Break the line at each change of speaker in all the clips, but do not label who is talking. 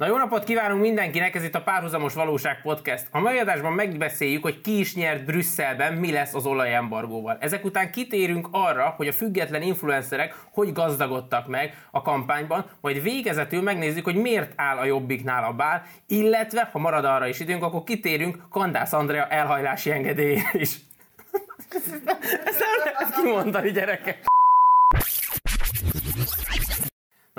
Na jó napot kívánunk mindenkinek, ez itt a Párhuzamos Valóság Podcast. A mai adásban megbeszéljük, hogy ki is nyert Brüsszelben, mi lesz az olajembargóval. Ezek után kitérünk arra, hogy a független influencerek hogy gazdagodtak meg a kampányban, majd végezetül megnézzük, hogy miért áll a jobbiknál a bál, illetve, ha marad arra is időnk, akkor kitérünk Kandász Andrea elhajlási engedélyére is. Ezt nem lehet kimondani, gyerekek.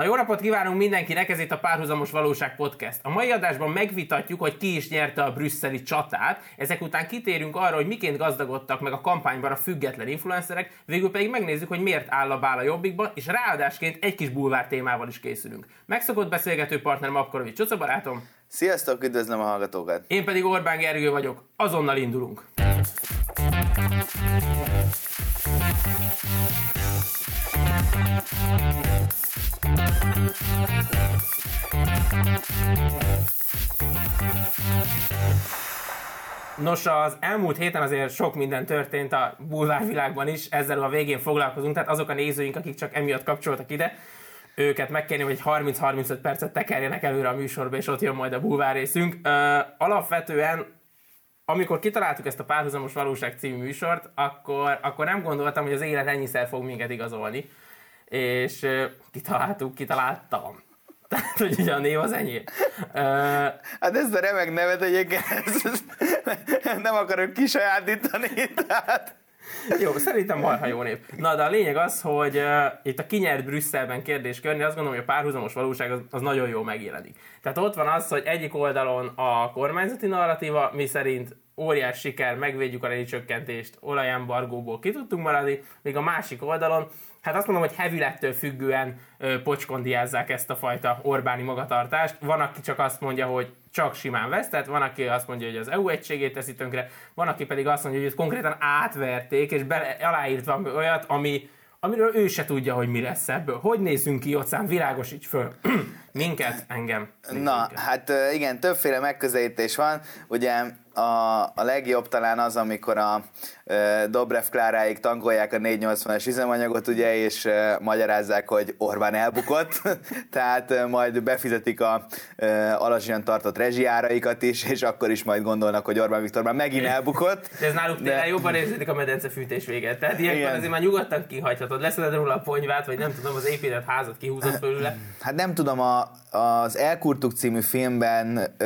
Na jó napot kívánunk mindenkinek, ez itt a Párhuzamos Valóság Podcast. A mai adásban megvitatjuk, hogy ki is nyerte a brüsszeli csatát, ezek után kitérünk arra, hogy miként gazdagodtak meg a kampányban a független influencerek, végül pedig megnézzük, hogy miért áll a bál a jobbikban, és ráadásként egy kis bulvár témával is készülünk. Megszokott beszélgető partnerem Apkorovics Csoca barátom.
Sziasztok, üdvözlöm a hallgatókat!
Én pedig Orbán Gergő vagyok, azonnal indulunk. Nos, az elmúlt héten azért sok minden történt a bulvárvilágban is, ezzel a végén foglalkozunk, tehát azok a nézőink, akik csak emiatt kapcsoltak ide, őket megkérném, hogy 30-35 percet tekerjenek előre a műsorba, és ott jön majd a bulvár részünk. Ö, alapvetően, amikor kitaláltuk ezt a Párhuzamos Valóság című műsort, akkor, akkor nem gondoltam, hogy az élet ennyiszer fog minket igazolni. És kitaláltuk, kitaláltam. Tehát, hogy ugye a név az enyém. Ö,
Hát ezt a remek nevet egyébként nem akarok kisajátítani, tehát
Jó, szerintem marha jó név. Na, de a lényeg az, hogy uh, itt a kinyert Brüsszelben kérdéskörnél azt gondolom, hogy a párhuzamos valóság az, az nagyon jól megjelenik. Tehát ott van az, hogy egyik oldalon a kormányzati narratíva, mi szerint óriás siker, megvédjük a rezsicsökkentést, olajembargóból ki tudtunk maradni, míg a másik oldalon, hát azt mondom, hogy hevülettől függően ö, pocskondiázzák ezt a fajta Orbáni magatartást. Van, aki csak azt mondja, hogy csak simán vesztett, van, aki azt mondja, hogy az EU egységét teszi tönkre, van, aki pedig azt mondja, hogy ezt konkrétan átverték, és bele, aláírt valami olyat, ami, amiről ő se tudja, hogy mi lesz ebből. Hogy nézzünk ki, Ocán, világosíts föl. Minket, engem.
Na,
Minket.
hát igen, többféle megközelítés van. Ugye a, a legjobb talán az, amikor a ö, Dobrev Kláráig tankolják a 480-as üzemanyagot, ugye, és ö, magyarázzák, hogy Orbán elbukott, tehát ö, majd befizetik a ö, alacsonyan tartott rezsiáraikat is, és akkor is majd gondolnak, hogy Orbán Viktor már megint elbukott.
De ez náluk tényleg jobban érződik a medence fűtés véget. Tehát ilyenkor
Igen.
azért már nyugodtan kihagyhatod. Leszeded róla a ponyvát, vagy nem tudom, az épített házat kihúzod fölüle.
Hát nem tudom, a, az Elkurtuk című filmben, ö,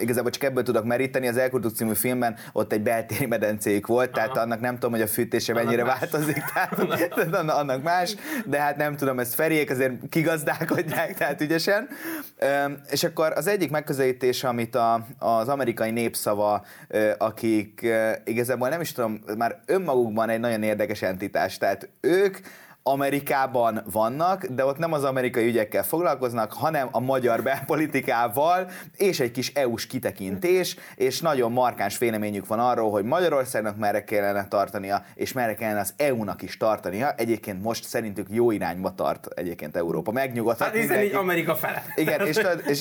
igazából csak ebből tudok meríteni, az Elkurtuk című filmben ott egy beltéri medencéjük volt, tehát
Aha.
annak nem tudom, hogy a fűtése mennyire
más.
változik, tehát, tehát annak- más, de hát nem tudom, ezt Feriék azért kigazdálkodják, tehát ügyesen. És akkor az egyik megközelítés, amit a, az amerikai népszava, akik igazából nem is tudom, már önmagukban egy nagyon érdekes entitás, tehát ők Amerikában vannak, de ott nem az amerikai ügyekkel foglalkoznak, hanem a magyar belpolitikával, és egy kis EU-s kitekintés, és nagyon markáns véleményük van arról, hogy Magyarországnak merre kellene tartania, és merre kellene az EU-nak is tartania. Egyébként most szerintük jó irányba tart egyébként Európa. Megnyugodhat
Hát hiszen így. Amerika fele.
Igen, és, és,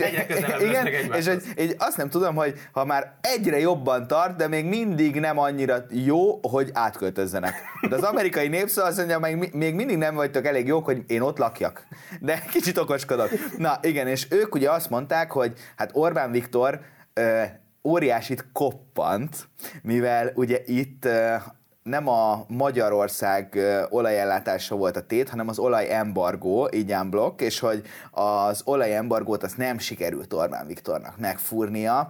igen, és hogy, így azt nem tudom, hogy ha már egyre jobban tart, de még mindig nem annyira jó, hogy átköltözzenek. De az amerikai népszó azt mondja, még, még mindig nem vagytok elég jók, hogy én ott lakjak. De kicsit okoskodok. Na igen, és ők ugye azt mondták, hogy hát Orbán Viktor ö, óriásit koppant, mivel ugye itt nem a Magyarország olajellátása volt a tét, hanem az olajembargó, így blokk, és hogy az olajembargót azt nem sikerült Orbán Viktornak megfúrnia,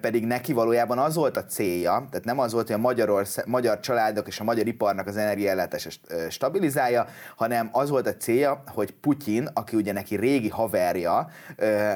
pedig neki valójában az volt a célja, tehát nem az volt, hogy a Magyarország, magyar családok és a magyar iparnak az energiaellátása stabilizálja, hanem az volt a célja, hogy Putyin, aki ugye neki régi haverja,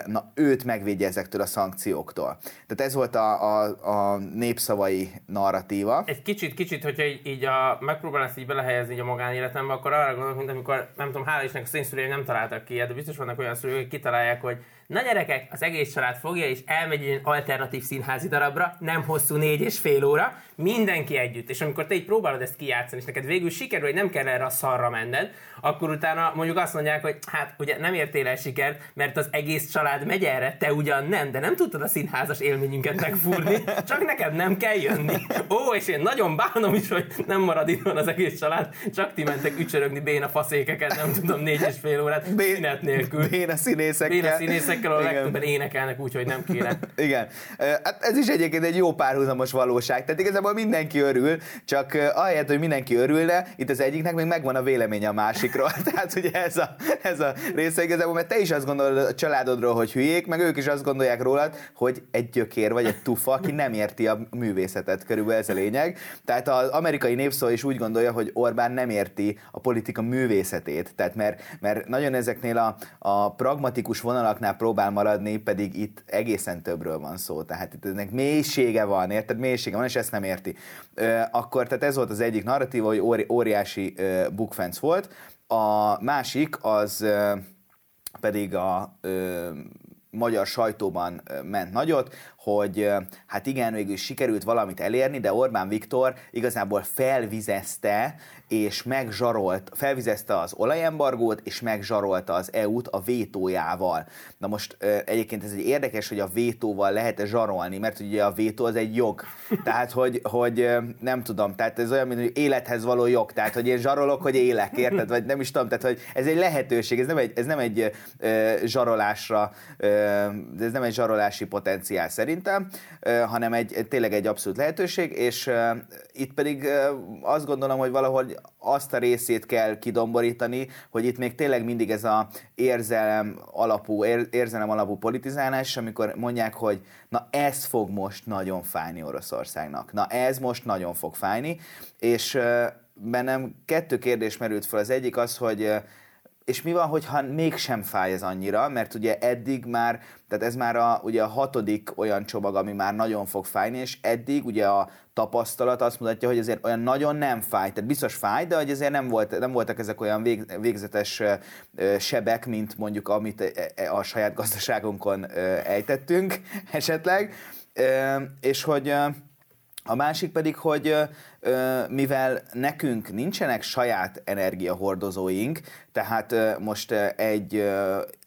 na őt megvédje ezektől a szankcióktól. Tehát ez volt a, a, a népszavai narratíva.
Egy kicsit, kicsit, hogyha így, így a, megpróbálom ezt így belehelyezni így a magánéletembe, akkor arra gondolok, mint amikor, nem tudom, hála Istennek, az én szüleim nem találtak ki, de biztos vannak olyan szülők, akik kitalálják, hogy na gyerekek, az egész család fogja, és elmegy egy alternatív színházi darabra, nem hosszú négy és fél óra, mindenki együtt. És amikor te így próbálod ezt kijátszani, és neked végül sikerül, hogy nem kell erre a szarra menned, akkor utána mondjuk azt mondják, hogy hát ugye nem értél el sikert, mert az egész család megy erre, te ugyan nem, de nem tudtad a színházas élményünket megfúrni, csak neked nem kell jönni. Ó, és én nagyon bánom is, úgyhogy nem marad itt van az egész család, csak ti mentek ücsörögni béna faszékeket, nem tudom, négy és fél órát, szünet nélkül.
Béna színészekkel.
Béna színészekkel, ahol legtöbben énekelnek, úgyhogy nem kéne.
Igen. Hát ez is egyébként egy jó párhuzamos valóság. Tehát igazából mindenki örül, csak ahelyett, hogy mindenki örülne, itt az egyiknek még megvan a véleménye a másikról. Tehát ugye ez a, ez a része igazából, mert te is azt gondolod a családodról, hogy hülyék, meg ők is azt gondolják rólad, hogy egy gyökér vagy egy tufa, aki nem érti a művészetet, körülbelül ez a lényeg. Tehát az amerikai népszó is úgy gondolja, hogy Orbán nem érti a politika művészetét, tehát mert, mert nagyon ezeknél a, a pragmatikus vonalaknál próbál maradni, pedig itt egészen többről van szó, tehát itt ennek mélysége van, érted? Mélysége van, és ezt nem érti. Akkor, tehát ez volt az egyik narratíva, hogy óri, óriási ö, volt. A másik az pedig a magyar sajtóban ment nagyot, hogy hát igen, végül sikerült valamit elérni, de Orbán Viktor igazából felvizezte és megzsarolt, felvizezte az olajembargót, és megzsarolta az EU-t a vétójával. Na most egyébként ez egy érdekes, hogy a vétóval lehet-e zsarolni, mert ugye a vétó az egy jog. Tehát, hogy, hogy nem tudom, tehát ez olyan, mint hogy élethez való jog, tehát, hogy én zsarolok, hogy élek, érted? Vagy nem is tudom, tehát, hogy ez egy lehetőség, ez nem egy, ez nem egy zsarolásra, ez nem egy zsarolási potenciál szerintem, hanem egy, tényleg egy abszolút lehetőség, és itt pedig azt gondolom, hogy valahogy azt a részét kell kidomborítani, hogy itt még tényleg mindig ez a érzelem alapú, érzelem alapú politizálás, amikor mondják, hogy na ez fog most nagyon fájni Oroszországnak, na ez most nagyon fog fájni, és bennem kettő kérdés merült fel. Az egyik az, hogy és mi van, hogyha mégsem fáj ez annyira, mert ugye eddig már, tehát ez már a, ugye a hatodik olyan csomag, ami már nagyon fog fájni, és eddig ugye a tapasztalat azt mutatja, hogy azért olyan nagyon nem fáj, tehát biztos fáj, de hogy azért nem, volt, nem voltak ezek olyan vég, végzetes sebek, mint mondjuk amit e, e, a saját gazdaságunkon ejtettünk esetleg, és hogy a másik pedig, hogy mivel nekünk nincsenek saját energiahordozóink, tehát most egy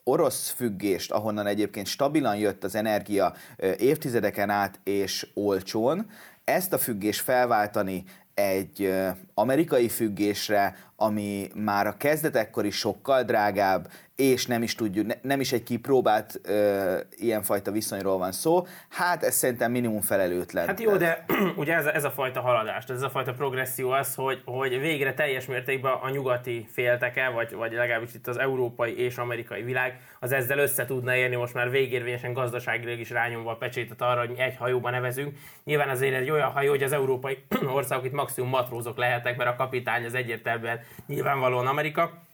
orosz függést, ahonnan egyébként stabilan jött az energia évtizedeken át és olcsón, ezt a függést felváltani egy amerikai függésre, ami már a kezdetekkor is sokkal drágább, és nem is tudjuk, nem is egy kipróbált ö, ilyenfajta viszonyról van szó, hát ez szerintem minimum felelőtlen.
Hát jó, de ugye ez a, ez a fajta haladás, ez a fajta progresszió az, hogy, hogy végre teljes mértékben a nyugati félteke, vagy, vagy legalábbis itt az európai és amerikai világ, az ezzel össze tudna érni most már végérvényesen gazdaságilag is rányomva a pecsétet arra, hogy mi egy hajóban nevezünk. Nyilván azért egy olyan hajó, hogy az európai országok itt maximum matrózok lehetnek, mert a kapitány az egyértelműen nyilvánvalóan Amerika.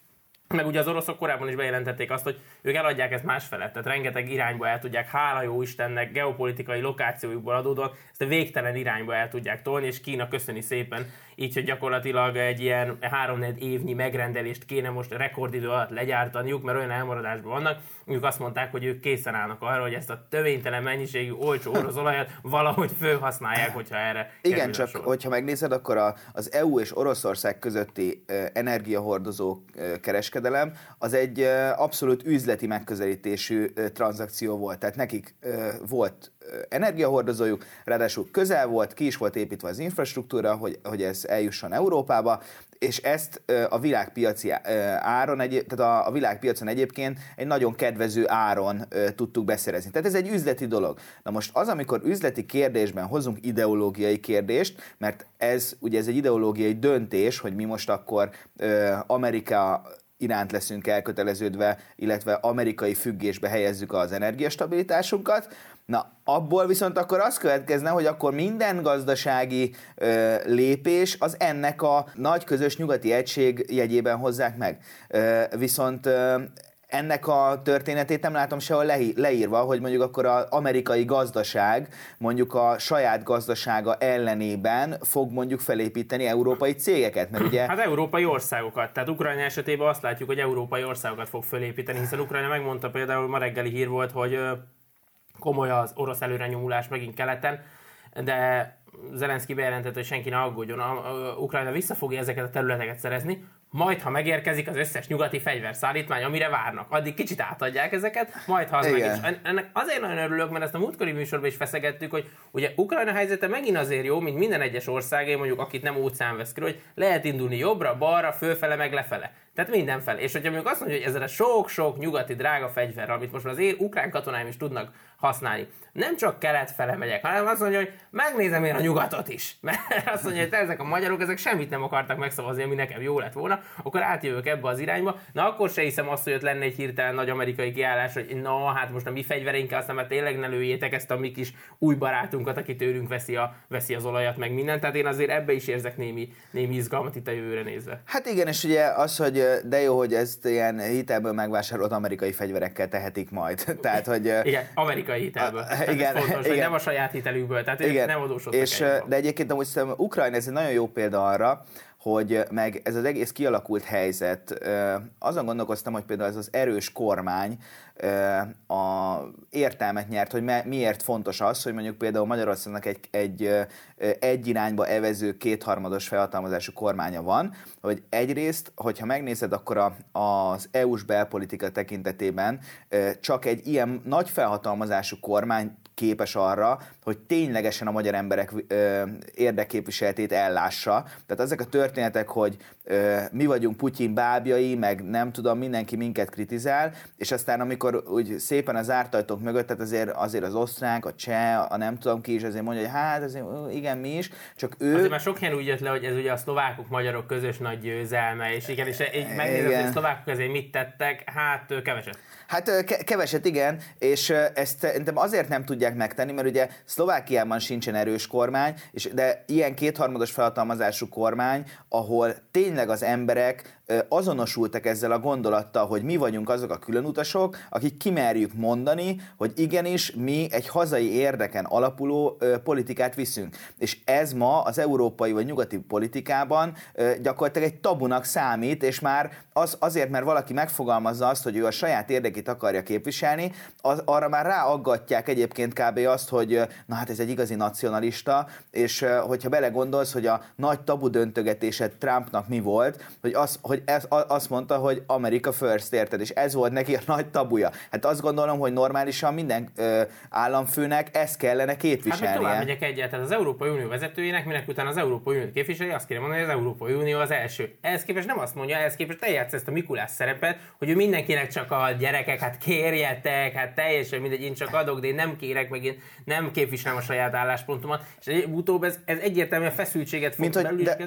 Meg ugye az oroszok korábban is bejelentették azt, hogy ők eladják ezt más felett, tehát rengeteg irányba el tudják, hála jó Istennek, geopolitikai lokációjukból adódóan, ezt a végtelen irányba el tudják tolni, és Kína köszöni szépen így, hogy gyakorlatilag egy ilyen három évnyi megrendelést kéne most rekordidő alatt legyártaniuk, mert olyan elmaradásban vannak, ők azt mondták, hogy ők készen állnak arra, hogy ezt a tövénytelen mennyiségű olcsó orosz olajat valahogy felhasználják, hogyha erre
Igen, csak sor. hogyha megnézed, akkor a, az EU és Oroszország közötti uh, energiahordozó uh, kereskedelem az egy uh, abszolút üzleti megközelítésű uh, tranzakció volt. Tehát nekik uh, volt energiahordozójuk, ráadásul közel volt, ki is volt építve az infrastruktúra, hogy, hogy ez eljusson Európába, és ezt a világpiaci áron, tehát a, világpiacon egyébként egy nagyon kedvező áron tudtuk beszerezni. Tehát ez egy üzleti dolog. Na most az, amikor üzleti kérdésben hozunk ideológiai kérdést, mert ez ugye ez egy ideológiai döntés, hogy mi most akkor Amerika iránt leszünk elköteleződve, illetve amerikai függésbe helyezzük az energiastabilitásunkat, Na, abból viszont akkor az következne, hogy akkor minden gazdasági ö, lépés az ennek a nagy közös nyugati egység jegyében hozzák meg. Ö, viszont ö, ennek a történetét nem látom sehol leírva, hogy mondjuk akkor az amerikai gazdaság mondjuk a saját gazdasága ellenében fog mondjuk felépíteni európai cégeket, mert ugye...
Hát európai országokat, tehát Ukrajna esetében azt látjuk, hogy európai országokat fog felépíteni, hiszen Ukrajna megmondta például, ma reggeli hír volt, hogy komoly az orosz előrenyomulás megint keleten, de Zelenszky bejelentette, hogy senki ne aggódjon, a, a, Ukrajna vissza fogja ezeket a területeket szerezni, majd ha megérkezik az összes nyugati fegyverszállítmány, amire várnak. Addig kicsit átadják ezeket, majd ha az meg is. Ennek azért nagyon örülök, mert ezt a múltkori műsorban is feszegettük, hogy ugye Ukrajna helyzete megint azért jó, mint minden egyes országé, mondjuk akit nem óceán vesz körül, hogy lehet indulni jobbra, balra, fölfele, meg lefele. Tehát mindenfel. És hogyha mondjuk azt mondja, hogy ezzel a sok-sok nyugati drága fegyver, amit most már az én ukrán katonáim is tudnak használni, nem csak kelet fele megyek, hanem azt mondja, hogy megnézem én a nyugatot is. Mert azt mondja, hogy ezek a magyarok, ezek semmit nem akartak megszavazni, ami nekem jó lett volna, akkor átjövök ebbe az irányba. Na akkor se hiszem azt, hogy ott lenne egy hirtelen nagy amerikai kiállás, hogy na hát most a mi fegyvereinkkel aztán mert tényleg ne lőjétek ezt a mi kis új barátunkat, aki tőlünk veszi, a, veszi az olajat, meg mindent. Tehát én azért ebbe is érzek némi, némi izgalmat itt a jövőre nézve.
Hát igen, és ugye az, hogy de jó, hogy ezt ilyen hitelből megvásárolt amerikai fegyverekkel tehetik majd. Tehát, hogy...
Igen, amerikai hitelből. A, igen, fontos, igen. nem a saját hitelükből, tehát igen. nem adósodtak
és, De egyébként amúgy szerintem Ukrajna ez egy nagyon jó példa arra, hogy meg ez az egész kialakult helyzet, azon gondolkoztam, hogy például ez az erős kormány a értelmet nyert, hogy miért fontos az, hogy mondjuk például Magyarországnak egy, egy, egy irányba evező kétharmados felhatalmazású kormánya van, hogy egyrészt, hogyha megnézed, akkor a, az EU-s belpolitika tekintetében csak egy ilyen nagy felhatalmazású kormány képes arra, hogy ténylegesen a magyar emberek ö, érdekképviseletét ellássa. Tehát ezek a történetek, hogy mi vagyunk Putyin bábjai, meg nem tudom, mindenki minket kritizál, és aztán amikor úgy szépen az ártajtók mögött, tehát azért, azért az osztrák, a cseh, a nem tudom ki is azért mondja, hogy hát azért igen, mi is, csak ő...
Azért már sok helyen úgy jött le, hogy ez ugye a szlovákok, magyarok közös nagy győzelme, és igen, és így megnézed, hogy a szlovákok azért mit tettek, hát keveset.
Hát keveset, igen, és ezt szerintem azért nem tudják megtenni, mert ugye Szlovákiában sincsen erős kormány, és de ilyen kétharmados felhatalmazású kormány, ahol tényleg az emberek azonosultak ezzel a gondolattal, hogy mi vagyunk azok a különutasok, akik kimerjük mondani, hogy igenis mi egy hazai érdeken alapuló politikát viszünk. És ez ma az európai vagy nyugati politikában gyakorlatilag egy tabunak számít, és már az, azért, mert valaki megfogalmazza azt, hogy ő a saját érdekét akarja képviselni, az, arra már ráaggatják egyébként kb. azt, hogy na hát ez egy igazi nacionalista, és hogyha belegondolsz, hogy a nagy tabu döntögetése Trumpnak mi volt, hogy az, hogy ez, azt mondta, hogy Amerika first, érted? És ez volt neki a nagy tabuja. Hát azt gondolom, hogy normálisan minden ö, államfőnek ezt kellene képviselnie. Hát
tovább megyek egyet, tehát az Európai Unió vezetőjének, minek után az Európai Unió képviseli, azt kéne mondani, hogy az Európai Unió az első. Ehhez képest nem azt mondja, ehhez képest te játsz ezt a Mikulás szerepet, hogy ő mindenkinek csak a gyerekek, hát kérjetek, hát teljesen mindegy, én csak adok, de én nem kérek, meg én nem képviselem a saját álláspontomat. És utóbb ez, ez egyértelműen feszültséget fog mint, hogy, de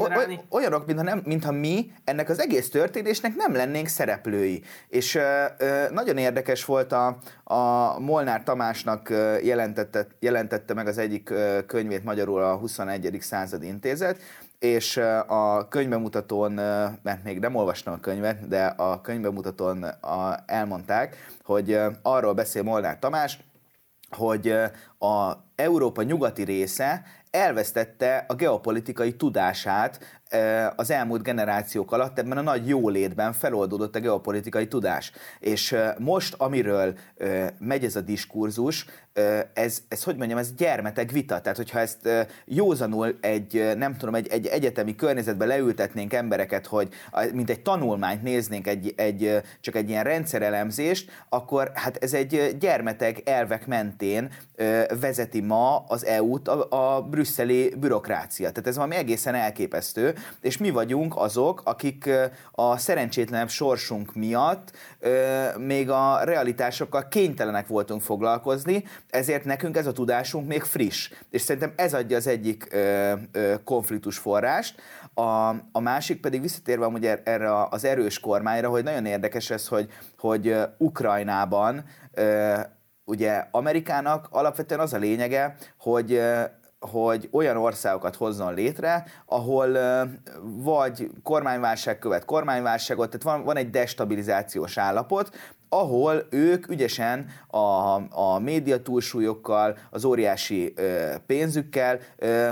olyanok, mintha, nem, mintha mi ennek az egész történésnek nem lennénk szereplői. És ö, ö, nagyon érdekes volt a, a Molnár Tamásnak jelentette, jelentette meg az egyik könyvét magyarul a 21. század intézet, és a könyvemutatón, mert még nem olvastam a könyvet, de a könyvemutatón elmondták, hogy arról beszél Molnár Tamás, hogy a Európa nyugati része elvesztette a geopolitikai tudását az elmúlt generációk alatt ebben a nagy jólétben feloldódott a geopolitikai tudás. És most, amiről megy ez a diskurzus, ez, ez hogy mondjam, ez gyermetek vita. Tehát, hogyha ezt józanul egy, nem tudom, egy, egy egyetemi környezetbe leültetnénk embereket, hogy mint egy tanulmányt néznénk, egy, egy, csak egy ilyen rendszerelemzést, akkor hát ez egy gyermeteg elvek mentén vezeti ma az EU-t a, a brüsszeli bürokrácia. Tehát ez valami egészen elképesztő, és mi vagyunk azok, akik a szerencsétlenebb sorsunk miatt még a realitásokkal kénytelenek voltunk foglalkozni, ezért nekünk ez a tudásunk még friss. És szerintem ez adja az egyik ö, ö, konfliktus forrást. A, a másik pedig visszatérve amúgy er, erre az erős kormányra, hogy nagyon érdekes ez, hogy, hogy Ukrajnában ö, ugye Amerikának alapvetően az a lényege, hogy hogy olyan országokat hozzon létre, ahol vagy kormányválság követ kormányválságot, tehát van, van egy destabilizációs állapot, ahol ők ügyesen a, a média túlsúlyokkal, az óriási ö, pénzükkel ö,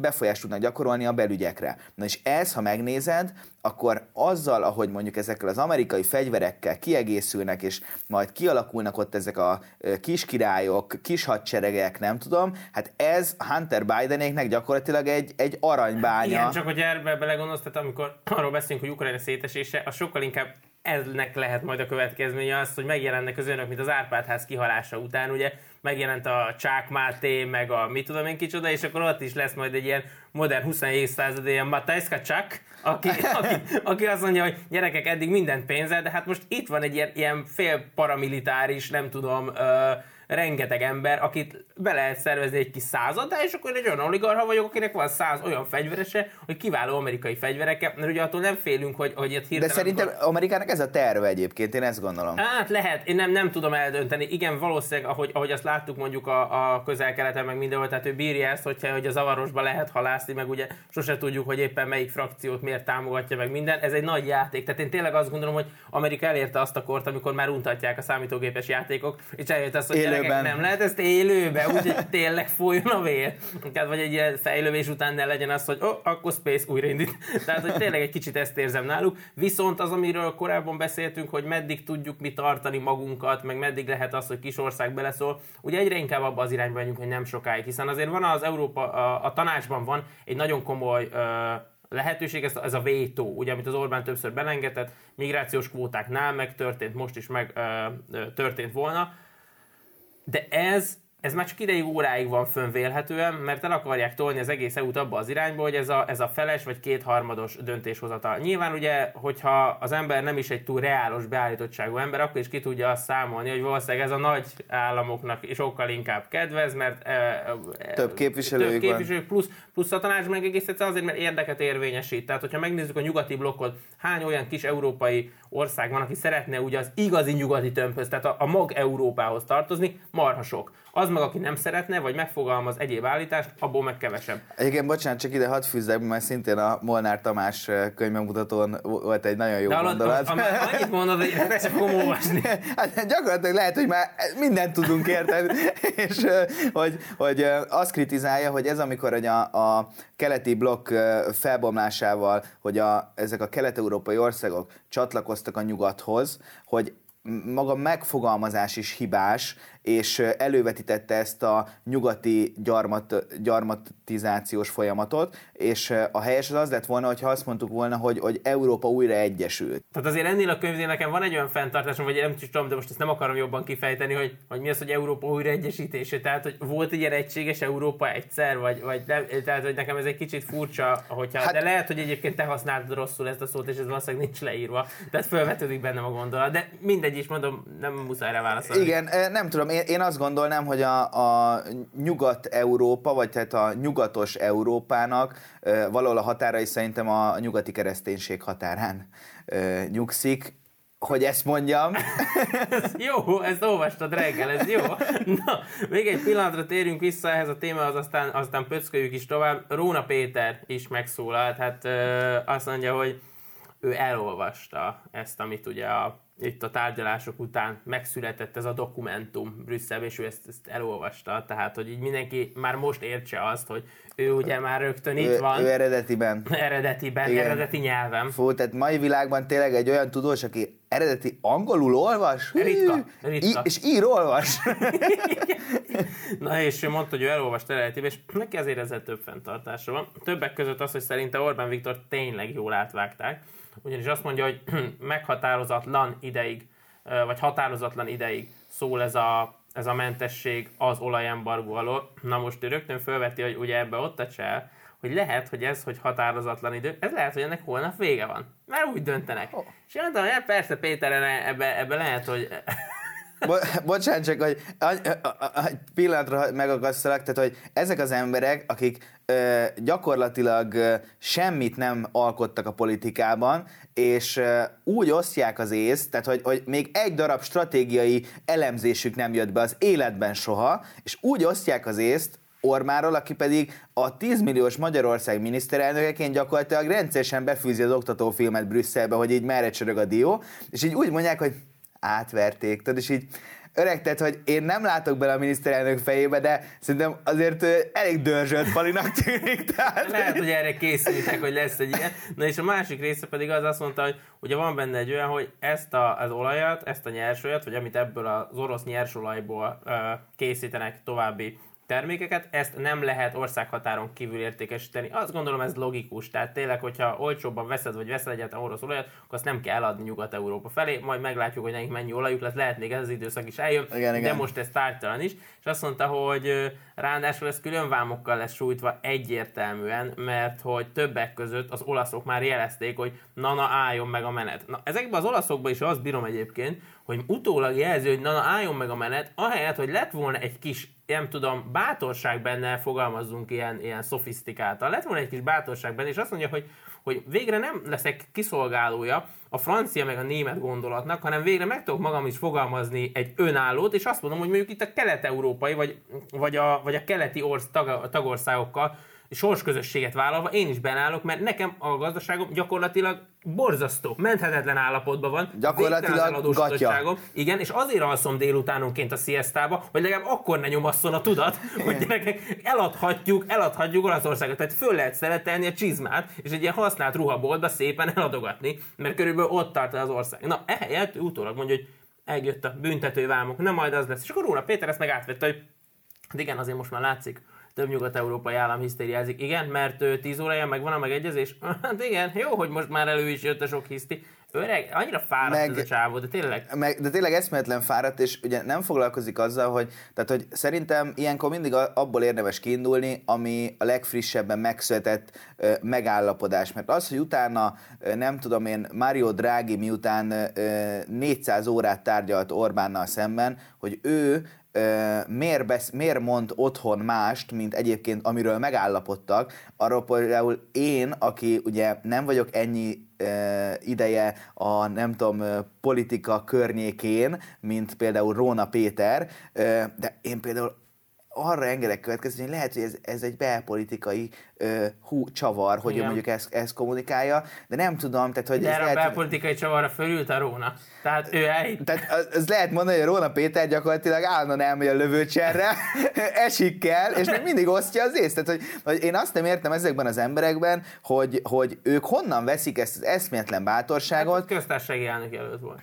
befolyást tudnak gyakorolni a belügyekre. Na és ez, ha megnézed, akkor azzal, ahogy mondjuk ezekkel az amerikai fegyverekkel kiegészülnek, és majd kialakulnak ott ezek a kis királyok, kis hadseregek, nem tudom, hát ez Hunter Bidenéknek gyakorlatilag egy, egy aranybánya.
Igen, csak hogy erbe belegondolsz, tehát amikor arról beszélünk, hogy Ukrajna szétesése, az sokkal inkább eznek lehet majd a következménye az, hogy megjelennek az önök, mint az Árpádház kihalása után, ugye megjelent a Csák Máté, meg a mit tudom én kicsoda, és akkor ott is lesz majd egy ilyen modern 21. század, ilyen Matejszka Csák, aki, aki, aki, azt mondja, hogy gyerekek, eddig mindent pénzzel, de hát most itt van egy ilyen, ilyen fél paramilitáris, nem tudom, uh, rengeteg ember, akit be lehet szervezni egy kis századá, és akkor egy olyan oligarha vagyok, akinek van száz olyan fegyverese, hogy kiváló amerikai fegyverekkel, mert ugye attól nem félünk, hogy, hogy itt
hirtelen... De szerintem akkor... Amerikának ez a terve egyébként, én ezt gondolom.
Hát lehet, én nem, nem tudom eldönteni. Igen, valószínűleg, ahogy, ahogy azt láttuk mondjuk a, a közel-keleten, meg mindenhol, tehát ő bírja ezt, hogyha hogy a zavarosba lehet halászni, meg ugye sose tudjuk, hogy éppen melyik frakciót miért támogatja, meg minden. Ez egy nagy játék. Tehát én tényleg azt gondolom, hogy Amerika elérte azt a kort, amikor már untatják a számítógépes játékok, és eljött az, hogy élőben. nem lehet ezt élőben, úgy, hogy tényleg folyjon a vér. Tehát vagy egy ilyen fejlővés után ne legyen az, hogy oh, akkor Space újraindít. Tehát, hogy tényleg egy kicsit ezt érzem náluk. Viszont az, amiről korábban beszéltünk, hogy meddig tudjuk mi tartani magunkat, meg meddig lehet az, hogy kis ország beleszól, ugye egyre inkább abba az irányba megyünk, hogy nem sokáig, hiszen azért van az Európa, a, a tanácsban van egy nagyon komoly uh, lehetőség, ez, ez a vétó, ugye, amit az Orbán többször belengedett, migrációs kvótáknál megtörtént, most is meg ö, ö, történt volna, de ez ez már csak ideig óráig van fönn vélhetően, mert el akarják tolni az egész EU-t abba az irányba, hogy ez a, ez a feles vagy kétharmados döntéshozatal. Nyilván ugye, hogyha az ember nem is egy túl reálos beállítottságú ember, akkor is ki tudja azt számolni, hogy valószínűleg ez a nagy államoknak sokkal inkább kedvez, mert e,
több képviselő, több képviselő
plusz, plusz a tanács meg egész egyszerűen azért, mert érdeket érvényesít. Tehát, hogyha megnézzük a nyugati blokkot, hány olyan kis európai ország van, aki szeretne ugye az igazi nyugati tömbhöz, tehát a, a mag Európához tartozni, marha sok. Az meg, aki nem szeretne, vagy megfogalmaz egyéb állítást, abból meg kevesebb.
Igen, bocsánat, csak ide hadd fűzzek, mert szintén a Molnár Tamás könyvbemutatón volt egy nagyon jó De gondolat.
De annyit mondod, hogy ezt fogom olvasni.
Hát gyakorlatilag lehet, hogy már mindent tudunk érteni, és hogy, hogy azt kritizálja, hogy ez amikor hogy a, a keleti blokk felbomlásával, hogy a, ezek a kelet-európai országok csatlakoztak a nyugathoz, hogy maga megfogalmazás is hibás, és elővetítette ezt a nyugati gyarmat, gyarmatizációs folyamatot, és a helyes az az lett volna, hogyha azt mondtuk volna, hogy, hogy Európa újra egyesült.
Tehát azért ennél a könyvnél nekem van egy olyan fenntartásom, vagy nem tudom, de most ezt nem akarom jobban kifejteni, hogy, hogy mi az, hogy Európa újra egyesítése. Tehát, hogy volt egy ilyen egységes Európa egyszer, vagy, vagy nem, tehát, hogy nekem ez egy kicsit furcsa, hogyha, hát, de lehet, hogy egyébként te használtad rosszul ezt a szót, és ez valószínűleg nincs leírva. Tehát felvetődik bennem a gondolat. De mindegy is, mondom, nem muszáj rá válaszolni.
Igen, nem tudom, én, én azt gondolnám, hogy a, a Nyugat-Európa, vagy tehát a nyugatos Európának valahol a határai szerintem a nyugati kereszténység határán nyugszik, hogy ezt mondjam.
ez jó, ezt olvastad reggel, ez jó. Na, még egy pillanatra térjünk vissza ehhez a témához, aztán, aztán pöcköljük is tovább. Róna Péter is megszólalt, hát ö, azt mondja, hogy ő elolvasta ezt, amit ugye a itt a tárgyalások után megszületett ez a dokumentum Brüsszelben, és ő ezt, ezt elolvasta, tehát hogy így mindenki már most értse azt, hogy ő ugye már rögtön itt van.
Ő eredetiben.
Eredetiben, Igen. eredeti nyelven.
Fú, tehát mai világban tényleg egy olyan tudós, aki eredeti angolul olvas?
Ritka, ritka.
I- és ír olvas.
Na és ő mondta, hogy ő elolvast eredetiben, és neki azért ezzel több fenntartása van. Többek között az, hogy szerinte Orbán Viktor tényleg jól átvágták, ugyanis azt mondja, hogy meghatározatlan ideig, vagy határozatlan ideig szól ez a, ez a mentesség az olajembargó alól. Na most ő rögtön felveti, hogy ugye ebbe ott a csel, hogy lehet, hogy ez, hogy határozatlan idő, ez lehet, hogy ennek holnap vége van. Mert úgy döntenek. Oh. És én mondtam, hogy hát persze Péter, ebbe, ebbe lehet, hogy
Bo- bocsánat, csak hogy egy pillanatra megakasztalak, tehát hogy ezek az emberek, akik gyakorlatilag semmit nem alkottak a politikában, és úgy osztják az észt, tehát hogy, hogy még egy darab stratégiai elemzésük nem jött be az életben soha, és úgy osztják az észt, Ormáról, aki pedig a 10 milliós Magyarország miniszterelnökeként gyakorlatilag rendszeresen befűzi az oktatófilmet Brüsszelbe, hogy így merre csörög a dió, és így úgy mondják, hogy átverték, tudod, és így öreg, tehát, hogy én nem látok bele a miniszterelnök fejébe, de szerintem azért elég dörzsölt palinak tűnik. Tehát...
Lehet, hogy erre készültek, hogy lesz egy ilyen. Na és a másik része pedig az azt mondta, hogy ugye van benne egy olyan, hogy ezt a, az olajat, ezt a nyersolajat, vagy amit ebből az orosz nyersolajból ö, készítenek további termékeket, ezt nem lehet országhatáron kívül értékesíteni. Azt gondolom ez logikus, tehát tényleg, hogyha olcsóbban veszed, vagy veszel egyáltalán orosz olajat, akkor azt nem kell eladni Nyugat-Európa felé, majd meglátjuk, hogy nekik mennyi olajuk lesz, lehet még ez az időszak is eljön,
Igen,
de
igen.
most ez tártalan is, és azt mondta, hogy ráadásul ez külön vámokkal lesz sújtva egyértelműen, mert hogy többek között az olaszok már jelezték, hogy na na álljon meg a menet. Na, ezekben az olaszokban is azt bírom egyébként, hogy utólag jelzi, hogy na na álljon meg a menet, ahelyett, hogy lett volna egy kis nem tudom, bátorság benne, fogalmazzunk ilyen, ilyen szofisztikáltan. Lett volna egy kis bátorság benne, és azt mondja, hogy, hogy végre nem leszek kiszolgálója a francia meg a német gondolatnak, hanem végre meg tudok magam is fogalmazni egy önállót, és azt mondom, hogy mondjuk itt a kelet-európai, vagy, vagy, a, vagy a keleti orsz, tag, tagországokkal sorsközösséget vállalva én is benállok, mert nekem a gazdaságom gyakorlatilag borzasztó, menthetetlen állapotban van.
Gyakorlatilag gatya.
Igen, és azért alszom délutánonként a siestába, hogy legalább akkor ne nyomasszon a tudat, hogy gyerekek, eladhatjuk, eladhatjuk Olaszországot. Tehát föl lehet szeretelni a csizmát, és egy ilyen használt ruhaboltba szépen eladogatni, mert körülbelül ott tart az ország. Na, ehelyett utólag mondja, hogy eljött a büntetővámok, nem majd az lesz. És akkor Róna Péter ezt megátvette, hogy hát igen, azért most már látszik, több nyugat-európai állam hisztériázik. Igen, mert ö, 10 órája megvan a megegyezés. Hát igen, jó, hogy most már elő is jött a sok hiszti. Öreg, annyira fáradt
Meg-
ez a csávó, de tényleg.
Meg, de tényleg eszméletlen fáradt, és ugye nem foglalkozik azzal, hogy, tehát, hogy szerintem ilyenkor mindig abból érdemes kiindulni, ami a legfrissebben megszületett ö, megállapodás. Mert az, hogy utána, nem tudom én, Mario Draghi miután ö, 400 órát tárgyalt Orbánnal szemben, hogy ő miért, besz, miért mond otthon mást, mint egyébként amiről megállapodtak, arról például én, aki ugye nem vagyok ennyi ideje a nem tudom, politika környékén, mint például Róna Péter, de én például arra engedek következni, hogy lehet, hogy ez, ez egy belpolitikai ö, hú, csavar, hogy ő
Igen.
mondjuk ezt, ezt kommunikálja, de nem tudom, tehát hogy
De
ez
erre a
lehet, hogy-
belpolitikai csavarra fölült a Róna. Tehát ő elhitt.
tehát az, az lehet mondani, hogy Róna Péter gyakorlatilag állandóan elmegy a lövőcserre, esik kell, és még mindig osztja az észt. Tehát, hogy, hogy én azt nem értem ezekben az emberekben, hogy, hogy ők honnan veszik ezt az eszméletlen bátorságot,
Köztársasági elnök jelölt volt.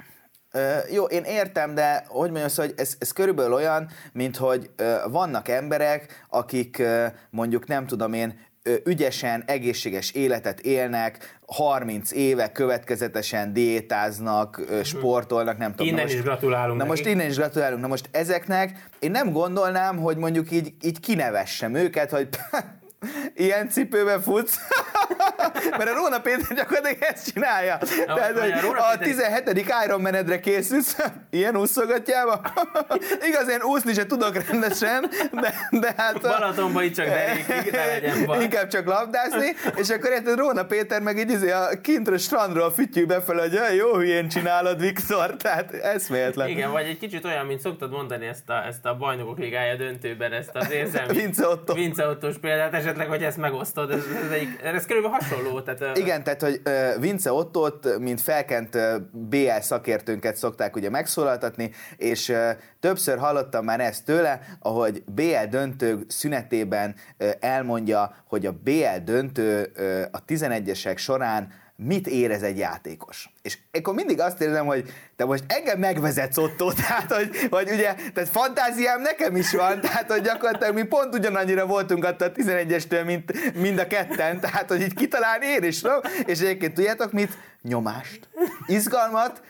Ö, jó, én értem, de hogy mondjam, azt, hogy ez, ez körülbelül olyan, mint hogy ö, vannak emberek, akik ö, mondjuk nem tudom én, ügyesen, egészséges életet élnek, 30 éve következetesen diétáznak, ö, sportolnak, nem tudom.
Innen
most,
is gratulálunk
Na
neki.
most innen is gratulálunk. Na most ezeknek én nem gondolnám, hogy mondjuk így, így kinevessem őket, hogy ilyen cipőben futsz, mert a Róna Péter gyakorlatilag ezt csinálja.
Na,
Tehát, hogy
a
a
Péter-
17. Iron Man-edre készülsz, ilyen úszogatjába. Igaz, én úszni se tudok rendesen, de, de hát...
Balatonba itt csak derékig, ne legyen baj.
Inkább csak labdázni, és akkor érted, Róna Péter meg így izé a kintről strandról fütyül befelé, hogy "Jaj, jó hülyén csinálod, Viktor, tehát eszméletlen.
Igen, vagy egy kicsit olyan, mint szoktad mondani ezt a, ezt a bajnokok ligája döntőben, ezt az érzelmi
Vince Otto.
Vince Ottós példát, esetleg, hogy ezt megosztod, ez, ez, egy, ez körülbelül hasonló. Tehát,
Igen, tehát, hogy Vince Ottot, mint felkent BL szakértőnket szokták ugye megszólaltatni, és többször hallottam már ezt tőle, ahogy BL döntő szünetében elmondja, hogy a BL döntő a 11-esek során mit érez egy játékos. És akkor mindig azt érzem, hogy te most engem megvezetsz Otto, tehát hogy, hogy ugye, tehát fantáziám nekem is van, tehát hogy gyakorlatilag mi pont ugyanannyira voltunk attól a 11-estől, mint mind a ketten, tehát hogy így kitalálni én is tudom, és egyébként tudjátok mit? Nyomást. Izgalmat,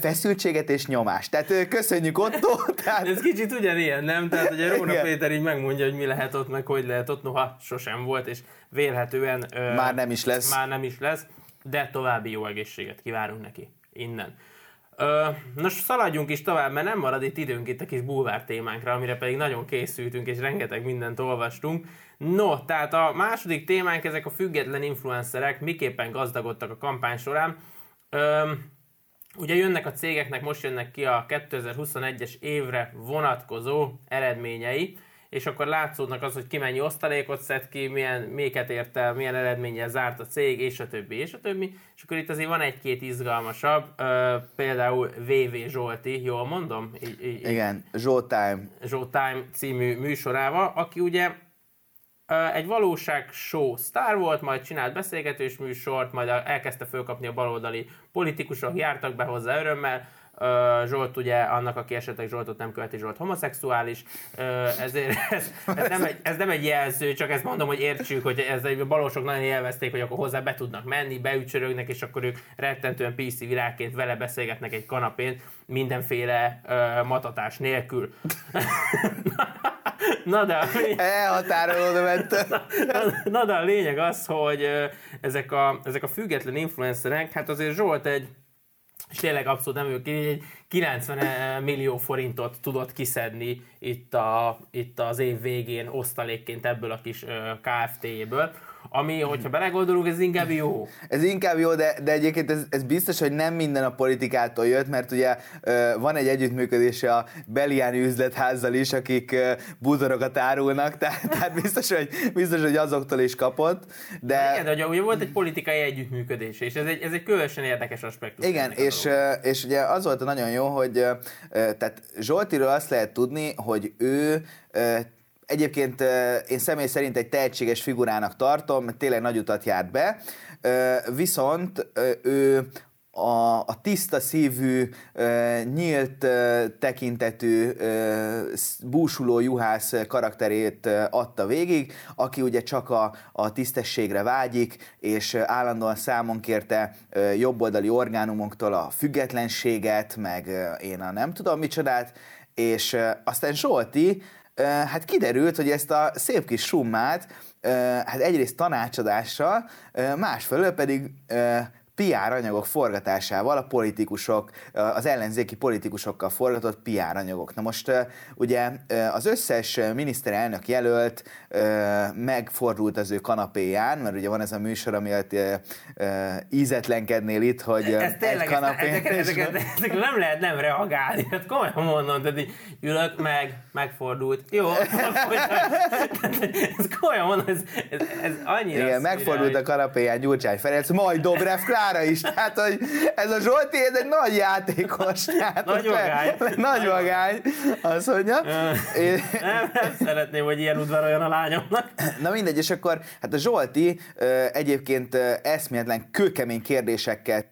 feszültséget és nyomást. Tehát köszönjük Otto, tehát
Ez kicsit ugyanilyen, nem? Tehát ugye Róna
Igen.
Péter így megmondja, hogy mi lehet ott, meg hogy lehet ott, noha sosem volt, és vélhetően...
Már nem is lesz.
Már nem is lesz, de további jó egészséget kívánunk neki innen. Ö, nos, szaladjunk is tovább, mert nem marad itt időnk itt a kis bulvár témánkra, amire pedig nagyon készültünk, és rengeteg mindent olvastunk. No, tehát a második témánk, ezek a független influencerek miképpen gazdagodtak a kampány során. Ö, Ugye jönnek a cégeknek, most jönnek ki a 2021-es évre vonatkozó eredményei, és akkor látszódnak az, hogy ki mennyi osztalékot szed ki, milyen méket ért el, milyen eredménnyel zárt a cég, és a többi, és a többi. És akkor itt azért van egy-két izgalmasabb, uh, például VV Zsolti, jól mondom?
Így, így, Igen, Showtime.
Showtime című műsorával, aki ugye egy valóság show sztár volt, majd csinált beszélgetős műsort, majd elkezdte fölkapni a baloldali politikusok, jártak be hozzá örömmel, Zsolt ugye annak, aki esetleg Zsoltot nem követi, Zsolt homoszexuális, ezért ez, ez, nem egy, ez nem egy jelző, csak ezt mondom, hogy értsük, hogy ez egy balosok nagyon élvezték, hogy akkor hozzá be tudnak menni, beücsörögnek, és akkor ők rettentően PC világként vele beszélgetnek egy kanapén, mindenféle matatás nélkül.
Na de... Elhatárolódó ment.
Na, na, na, de a lényeg az, hogy ezek a, ezek a független influencerek, hát azért Zsolt egy és tényleg abszolút nem ők, egy 90 millió forintot tudott kiszedni itt, a, itt az év végén osztalékként ebből a kis KFT-ből ami, hogyha belegondolunk, ez inkább jó.
Ez inkább jó, de, de egyébként ez, ez biztos, hogy nem minden a politikától jött, mert ugye van egy együttműködése a Beliáni üzletházzal is, akik bútorokat árulnak, tehát, tehát biztos, hogy, biztos, hogy azoktól is kapott. De...
Igen, de ugye volt egy politikai együttműködés, és ez egy, ez egy különösen érdekes aspektus.
Igen, és, és ugye az volt nagyon jó, hogy tehát Zsoltiről azt lehet tudni, hogy ő Egyébként én személy szerint egy tehetséges figurának tartom, tényleg nagy utat járt be, viszont ő a, a tiszta szívű, nyílt tekintetű, búsuló juhász karakterét adta végig, aki ugye csak a, a tisztességre vágyik, és állandóan számon kérte jobboldali orgánumoktól a függetlenséget, meg én a nem tudom micsodát, és aztán Zsolti hát kiderült, hogy ezt a szép kis summát, hát egyrészt tanácsadással, másfelől pedig PR anyagok forgatásával a politikusok, az ellenzéki politikusokkal forgatott PR anyagok. Na most ugye az összes miniszterelnök jelölt megfordult az ő kanapéján, mert ugye van ez a műsor, amiatt ízetlenkednél itt, hogy ez
tényleg, egy kanapén... Ezeket, ezeket, ezeket nem lehet nem reagálni, hát komolyan mondom, tehát így ülök meg, megfordult. Jó, ez komolyan mondom, ez, ez, ez annyira
Igen, megfordult a kanapéján Gyurcsány Ferenc, majd Dobrev Klára is, tehát hogy ez a Zsolti, ez egy nagy játékos.
Tehát nagy vagány.
Le, nagy vagány, azt mondja.
Én... Nem, nem szeretném, hogy ilyen udvaroljon a lányomnak.
Na mindegy, és akkor hát a Zsolti egyébként eszméletlen kőkemény kérdéseket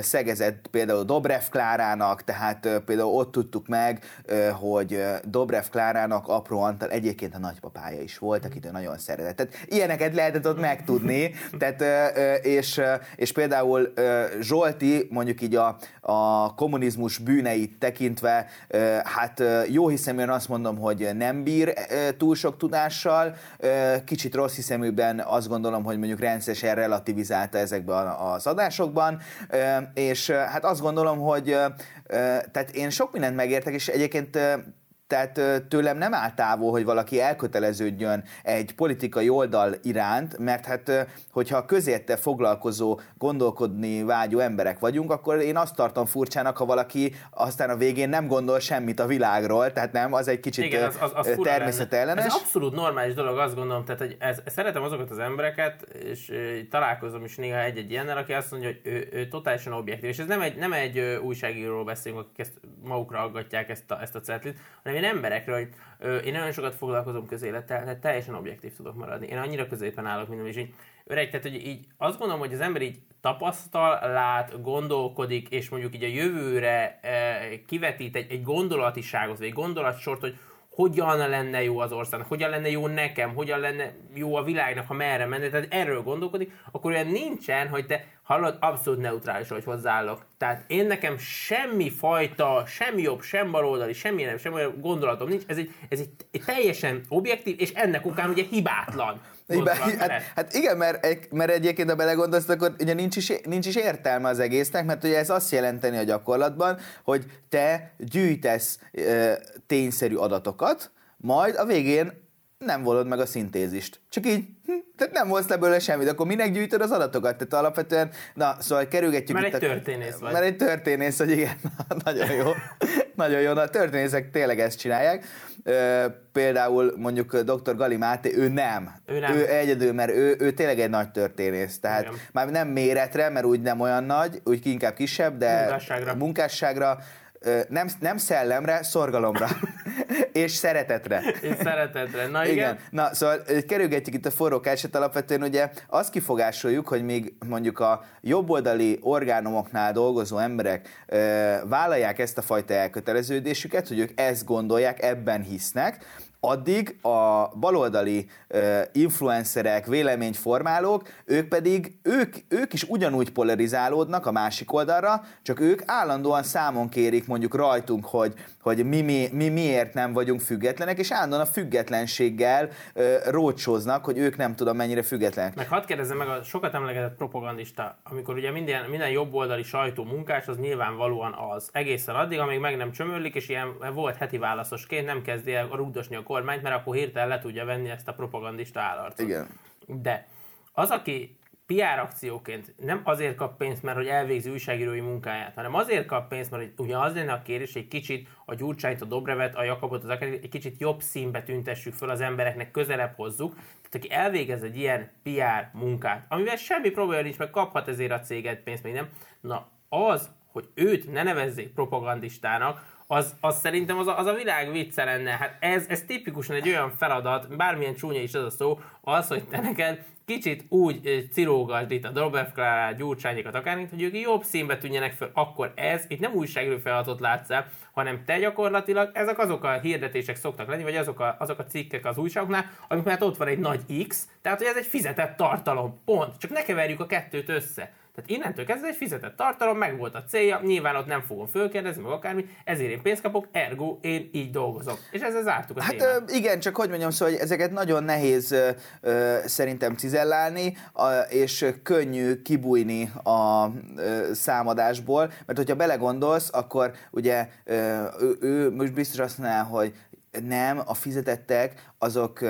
szegezett például Dobrev Klárának, tehát például ott tudtuk meg, hogy Dobrev Klárának apró Antal egyébként a nagypapája is volt, akit ő nagyon szeretett. Tehát ilyeneket lehetett ott megtudni, tehát, és, és például Zsolti mondjuk így a, a kommunizmus bűneit tekintve, hát jó hiszeműen azt mondom, hogy nem bír túl sok tudással, kicsit rossz hiszeműben azt gondolom, hogy mondjuk rendszeresen relativizálta ezekben az adásokban, és hát azt gondolom, hogy tehát én sok mindent megértek, és egyébként tehát tőlem nem áll távol, hogy valaki elköteleződjön egy politikai oldal iránt, mert hát, hogyha közérte foglalkozó, gondolkodni vágyó emberek vagyunk, akkor én azt tartom furcsának, ha valaki aztán a végén nem gondol semmit a világról, tehát nem, az egy kicsit Igen, az, az, az természetellenes.
Ez abszolút normális dolog, azt gondolom, tehát hogy ez, szeretem azokat az embereket, és találkozom is néha egy-egy ilyennel, aki azt mondja, hogy ő, ő totálisan objektív, és ez nem egy, nem egy újságíróról beszélünk, akik ezt magukra aggatják ezt a, ezt a cetlit, hanem én emberekről, hogy ö, én nagyon sokat foglalkozom közélettel, tehát teljesen objektív tudok maradni. Én annyira középen állok minden, és így öreg, tehát hogy így azt gondolom, hogy az ember így tapasztal, lát, gondolkodik, és mondjuk így a jövőre e, kivetít egy, egy gondolatiságot, vagy egy gondolatsort, hogy hogyan lenne jó az országnak, hogyan lenne jó nekem, hogyan lenne jó a világnak, ha merre menne, tehát erről gondolkodik, akkor olyan nincsen, hogy te hallod, abszolút neutrális, hogy hozzáállok. Tehát én nekem semmi fajta, sem jobb, sem baloldali, semmi nem, semmi gondolatom nincs, ez egy, ez egy, egy teljesen objektív, és ennek okán ugye hibátlan.
Hát, hát igen, mert, mert egyébként, ha belegondolsz, akkor ugye nincs is, nincs is értelme az egésznek, mert ugye ez azt jelenteni a gyakorlatban, hogy te gyűjtesz e, tényszerű adatokat, majd a végén nem volod meg a szintézist. Csak így, hm, tehát nem volsz le belőle semmit, akkor minek gyűjtöd az adatokat? Tehát alapvetően, na, szóval kerülgetjük
Mert
itt
egy
a-
történész vagy.
Mert egy történész, hogy igen, nagyon jó. nagyon jó, na, a történészek tényleg ezt csinálják. Ö, például mondjuk dr. Gali Máté, ő nem.
Ő nem.
Ő egyedül, mert ő, ő tényleg egy nagy történész. Tehát
Igen.
már nem méretre, mert úgy nem olyan nagy, úgy inkább kisebb, de
Munkásságra.
munkásságra nem, nem szellemre, szorgalomra. és szeretetre.
És szeretetre. Na igen.
Igen. Na, szóval kerülgetjük itt a forró kását alapvetően, ugye azt kifogásoljuk, hogy még mondjuk a jobboldali orgánumoknál dolgozó emberek ö, vállalják ezt a fajta elköteleződésüket, hogy ők ezt gondolják, ebben hisznek, addig a baloldali ö, influencerek, véleményformálók, ők pedig, ők, ők is ugyanúgy polarizálódnak a másik oldalra, csak ők állandóan számon kérik mondjuk rajtunk, hogy, hogy mi, mi, mi miért nem vagyunk függetlenek, és állandóan a függetlenséggel ö, rócsóznak, hogy ők nem tudom mennyire függetlenek.
Meg hadd kérdezzem meg a sokat emlegetett propagandista, amikor ugye minden, minden jobboldali sajtó munkás, az nyilvánvalóan az. Egészen addig, amíg meg nem csömörlik, és ilyen volt heti válaszosként nem kezdi el rugdosni a kormányt, mert akkor hirtelen le tudja venni ezt a propagandista állarcot.
Igen.
De az, aki PR akcióként nem azért kap pénzt, mert hogy elvégzi újságírói munkáját, hanem azért kap pénzt, mert ugye az lenne a kérés, hogy egy kicsit a Gyurcsányt, a Dobrevet, a Jakabot, az akár egy kicsit jobb színbe tüntessük föl az embereknek, közelebb hozzuk. Tehát aki elvégez egy ilyen PR munkát, amivel semmi probléma nincs, meg kaphat ezért a céget pénzt, még nem. Na, az, hogy őt ne nevezzék propagandistának, az, az szerintem az a, az a világ vicce lenne. Hát ez, ez tipikusan egy olyan feladat, bármilyen csúnya is az a szó, az, hogy te neked kicsit úgy cirógasd itt a Dobrev Klárát, Gyurcsányékat, akármint, hogy ők jobb színbe tűnjenek föl, akkor ez, itt nem újságíró feladatot látsz el, hanem te gyakorlatilag, ezek azok a hirdetések szoktak lenni, vagy azok a, azok a cikkek az újságoknál, amik mert ott van egy nagy X, tehát hogy ez egy fizetett tartalom, pont. Csak ne keverjük a kettőt össze. Tehát innentől kezdve egy fizetett tartalom, meg volt a célja, nyilván ott nem fogom fölkérdezni, meg akármi, ezért én pénzt kapok, ergo én így dolgozom. És ezzel zártuk a
Hát
témát.
ö, igen, csak hogy mondjam, szóval hogy ezeket nagyon nehéz ö, ö, szerintem cizellálni, a, és könnyű kibújni a ö, számadásból, mert hogyha belegondolsz, akkor ugye ö, ő, ő most biztos azt mondaná, hogy nem, a fizetettek azok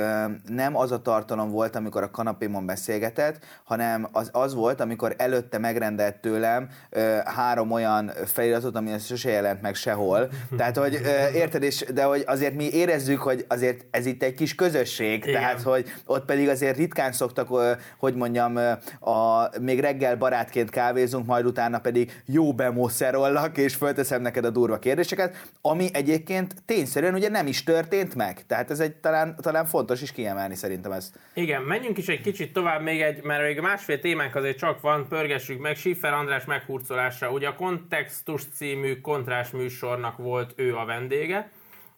nem az a tartalom volt, amikor a kanapémon beszélgetett, hanem az, az volt, amikor előtte megrendelt tőlem ö, három olyan feliratot, ami sose jelent meg sehol. Tehát, hogy ö, érted, és, de hogy azért mi érezzük, hogy azért ez itt egy kis közösség,
Igen.
tehát, hogy ott pedig azért ritkán szoktak, ö, hogy mondjam, a, még reggel barátként kávézunk, majd utána pedig jó bemószerollak, és fölteszem neked a durva kérdéseket, ami egyébként tényszerűen ugye nem is történt meg. Tehát ez egy talán, talán fontos is kiemelni szerintem ezt.
Igen, menjünk is egy kicsit tovább még egy, mert még másfél témánk azért csak van, pörgessük meg Schiffer András meghurcolása. Ugye a Kontextus című kontrás műsornak volt ő a vendége.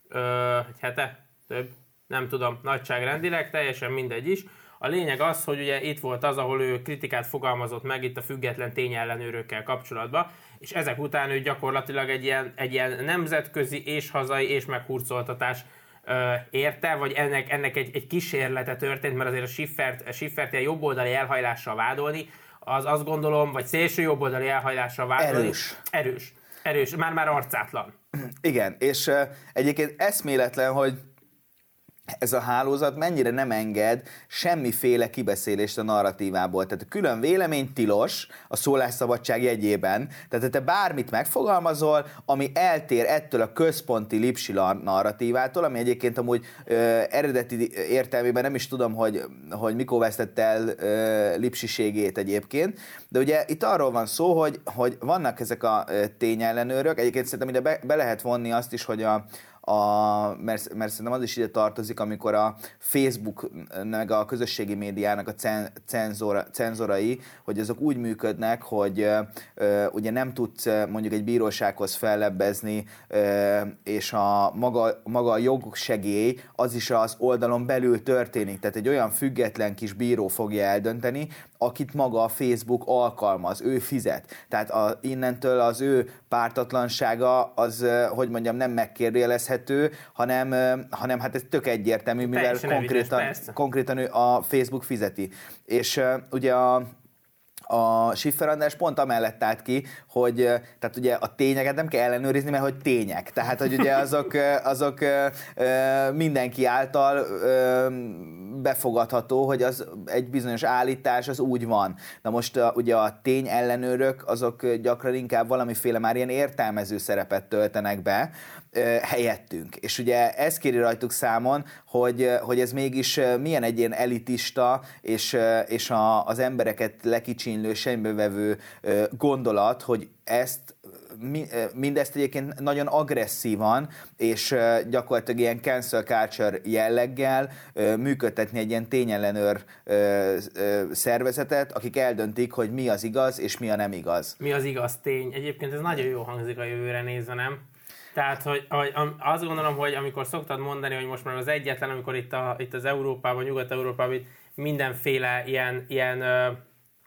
Ö, egy hete? Több? Nem tudom, nagyságrendileg, teljesen mindegy is. A lényeg az, hogy ugye itt volt az, ahol ő kritikát fogalmazott meg itt a független tényellenőrökkel kapcsolatban, és ezek után ő gyakorlatilag egy ilyen, egy ilyen nemzetközi és hazai és meghurcoltatás érte, vagy ennek, ennek egy, egy kísérlete történt, mert azért a Schiffert, a Schiffert ilyen jobboldali elhajlással vádolni, az azt gondolom, vagy szélső jobboldali elhajlással vádolni.
Erős.
Erős. Erős, már-már arcátlan.
Igen, és uh, egyébként eszméletlen, hogy ez a hálózat mennyire nem enged semmiféle kibeszélést a narratívából. Tehát a külön vélemény tilos a szólásszabadság jegyében. Tehát te bármit megfogalmazol, ami eltér ettől a központi lipsi narratívától, ami egyébként amúgy ö, eredeti értelmében nem is tudom, hogy, hogy mikor vesztette el ö, lipsiségét egyébként, de ugye itt arról van szó, hogy, hogy vannak ezek a tényellenőrök, egyébként szerintem ide be, be lehet vonni azt is, hogy a, a, mert, mert szerintem az is ide tartozik, amikor a Facebook meg a közösségi médiának a cen, cenzora, cenzorai, hogy azok úgy működnek, hogy ö, ugye nem tudsz mondjuk egy bírósághoz fellebbezni, ö, és a maga, maga a jogsegély az is az oldalon belül történik. Tehát egy olyan független kis bíró fogja eldönteni, akit maga a Facebook alkalmaz, ő fizet. Tehát a, innentől az ő pártatlansága az, hogy mondjam, nem megkérdőjelezhető, hanem, hanem hát ez tök egyértelmű, mivel konkrétan, konkrétan ő a Facebook fizeti. És ugye a, a Schiffer András pont amellett állt ki, hogy tehát ugye a tényeket nem kell ellenőrizni, mert hogy tények. Tehát, hogy ugye azok, azok mindenki által befogadható, hogy az egy bizonyos állítás az úgy van. Na most ugye a tény ellenőrök azok gyakran inkább valamiféle már ilyen értelmező szerepet töltenek be, helyettünk. És ugye ez kéri rajtuk számon, hogy, hogy ez mégis milyen egy ilyen elitista és, és a, az embereket lekicsinlő, sembevevő gondolat, hogy ezt mindezt egyébként nagyon agresszívan, és gyakorlatilag ilyen cancel culture jelleggel működtetni egy ilyen tényellenőr szervezetet, akik eldöntik, hogy mi az igaz, és mi a nem igaz.
Mi az igaz tény. Egyébként ez nagyon jó hangzik a jövőre nézve, nem? Tehát, hogy, hogy azt gondolom, hogy amikor szoktad mondani, hogy most már az egyetlen, amikor itt, a, itt az Európában, Nyugat-Európában mindenféle ilyen, ilyen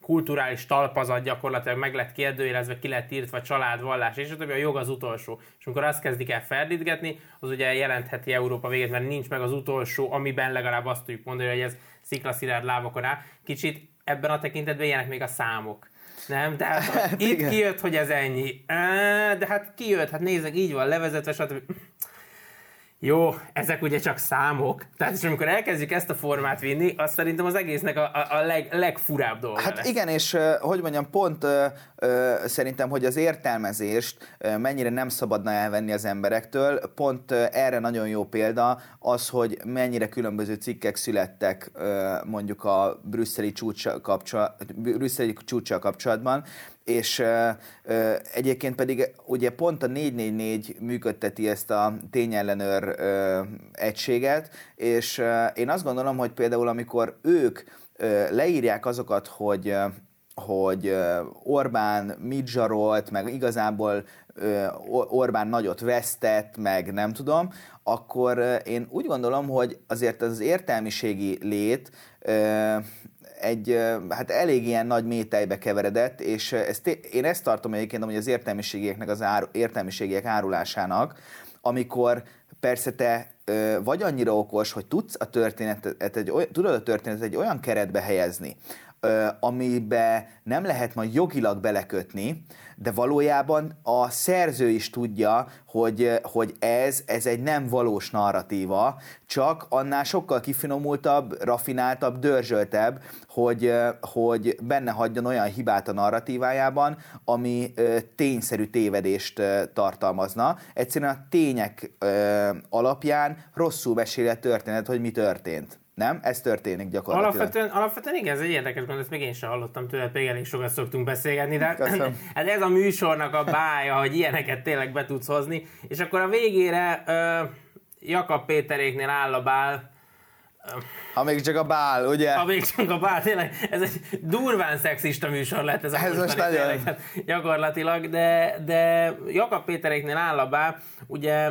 kulturális talpazat gyakorlatilag meg lett kérdőjelezve, ki lett írtva család, vallás, és a a jog az utolsó. És amikor azt kezdik el ferdítgetni, az ugye jelentheti Európa végét, mert nincs meg az utolsó, amiben legalább azt tudjuk mondani, hogy ez sziklaszilárd lábakon áll. Kicsit ebben a tekintetben ilyenek még a számok. Nem, de hát, itt igen. kijött, hogy ez ennyi. De hát kijött, hát nézzek, így van levezetve, stb. Jó, ezek ugye csak számok. Tehát és amikor elkezdjük ezt a formát vinni, az szerintem az egésznek a, a, a leg, legfurább dolga
Hát lesz. igen, és hogy mondjam, pont szerintem, hogy az értelmezést mennyire nem szabadna elvenni az emberektől, pont erre nagyon jó példa az, hogy mennyire különböző cikkek születtek mondjuk a brüsszeli csúcsa kapcsolat, brüsszeli csúcsa kapcsolatban, és uh, uh, egyébként pedig ugye pont a 444 működteti ezt a tényellenőr uh, egységet, és uh, én azt gondolom, hogy például amikor ők uh, leírják azokat, hogy hogy Orbán mit zsarolt, meg igazából Orbán nagyot vesztett, meg nem tudom, akkor én úgy gondolom, hogy azért az értelmiségi lét egy hát elég ilyen nagy métejbe keveredett, és ezt, én ezt tartom egyébként hogy az értelmiségieknek az áru, értelmiségiek árulásának, amikor persze te vagy annyira okos, hogy tudsz a történetet, egy, tudod a történetet egy olyan keretbe helyezni, amibe nem lehet majd jogilag belekötni, de valójában a szerző is tudja, hogy, hogy ez, ez egy nem valós narratíva, csak annál sokkal kifinomultabb, rafináltabb, dörzsöltebb, hogy, hogy benne hagyjon olyan hibát a narratívájában, ami tényszerű tévedést tartalmazna. Egyszerűen a tények alapján rosszul meséli a történet, hogy mi történt. Nem? Ez történik gyakorlatilag.
Alapvetően, alapvetően igen, ez egy érdekes gondolat, ezt még én sem hallottam tőle, pedig elég sokat szoktunk beszélgetni, de hát ez a műsornak a bája, hogy ilyeneket tényleg be tudsz hozni, és akkor a végére uh, Jakab Péteréknél áll a bál,
ha még csak a bál, ugye?
Ha még csak a bál, tényleg, ez egy durván szexista műsor lett ez a
ez most nagyon. Tényleg,
hát gyakorlatilag, de, de Jakab Péteréknél áll a bál, ugye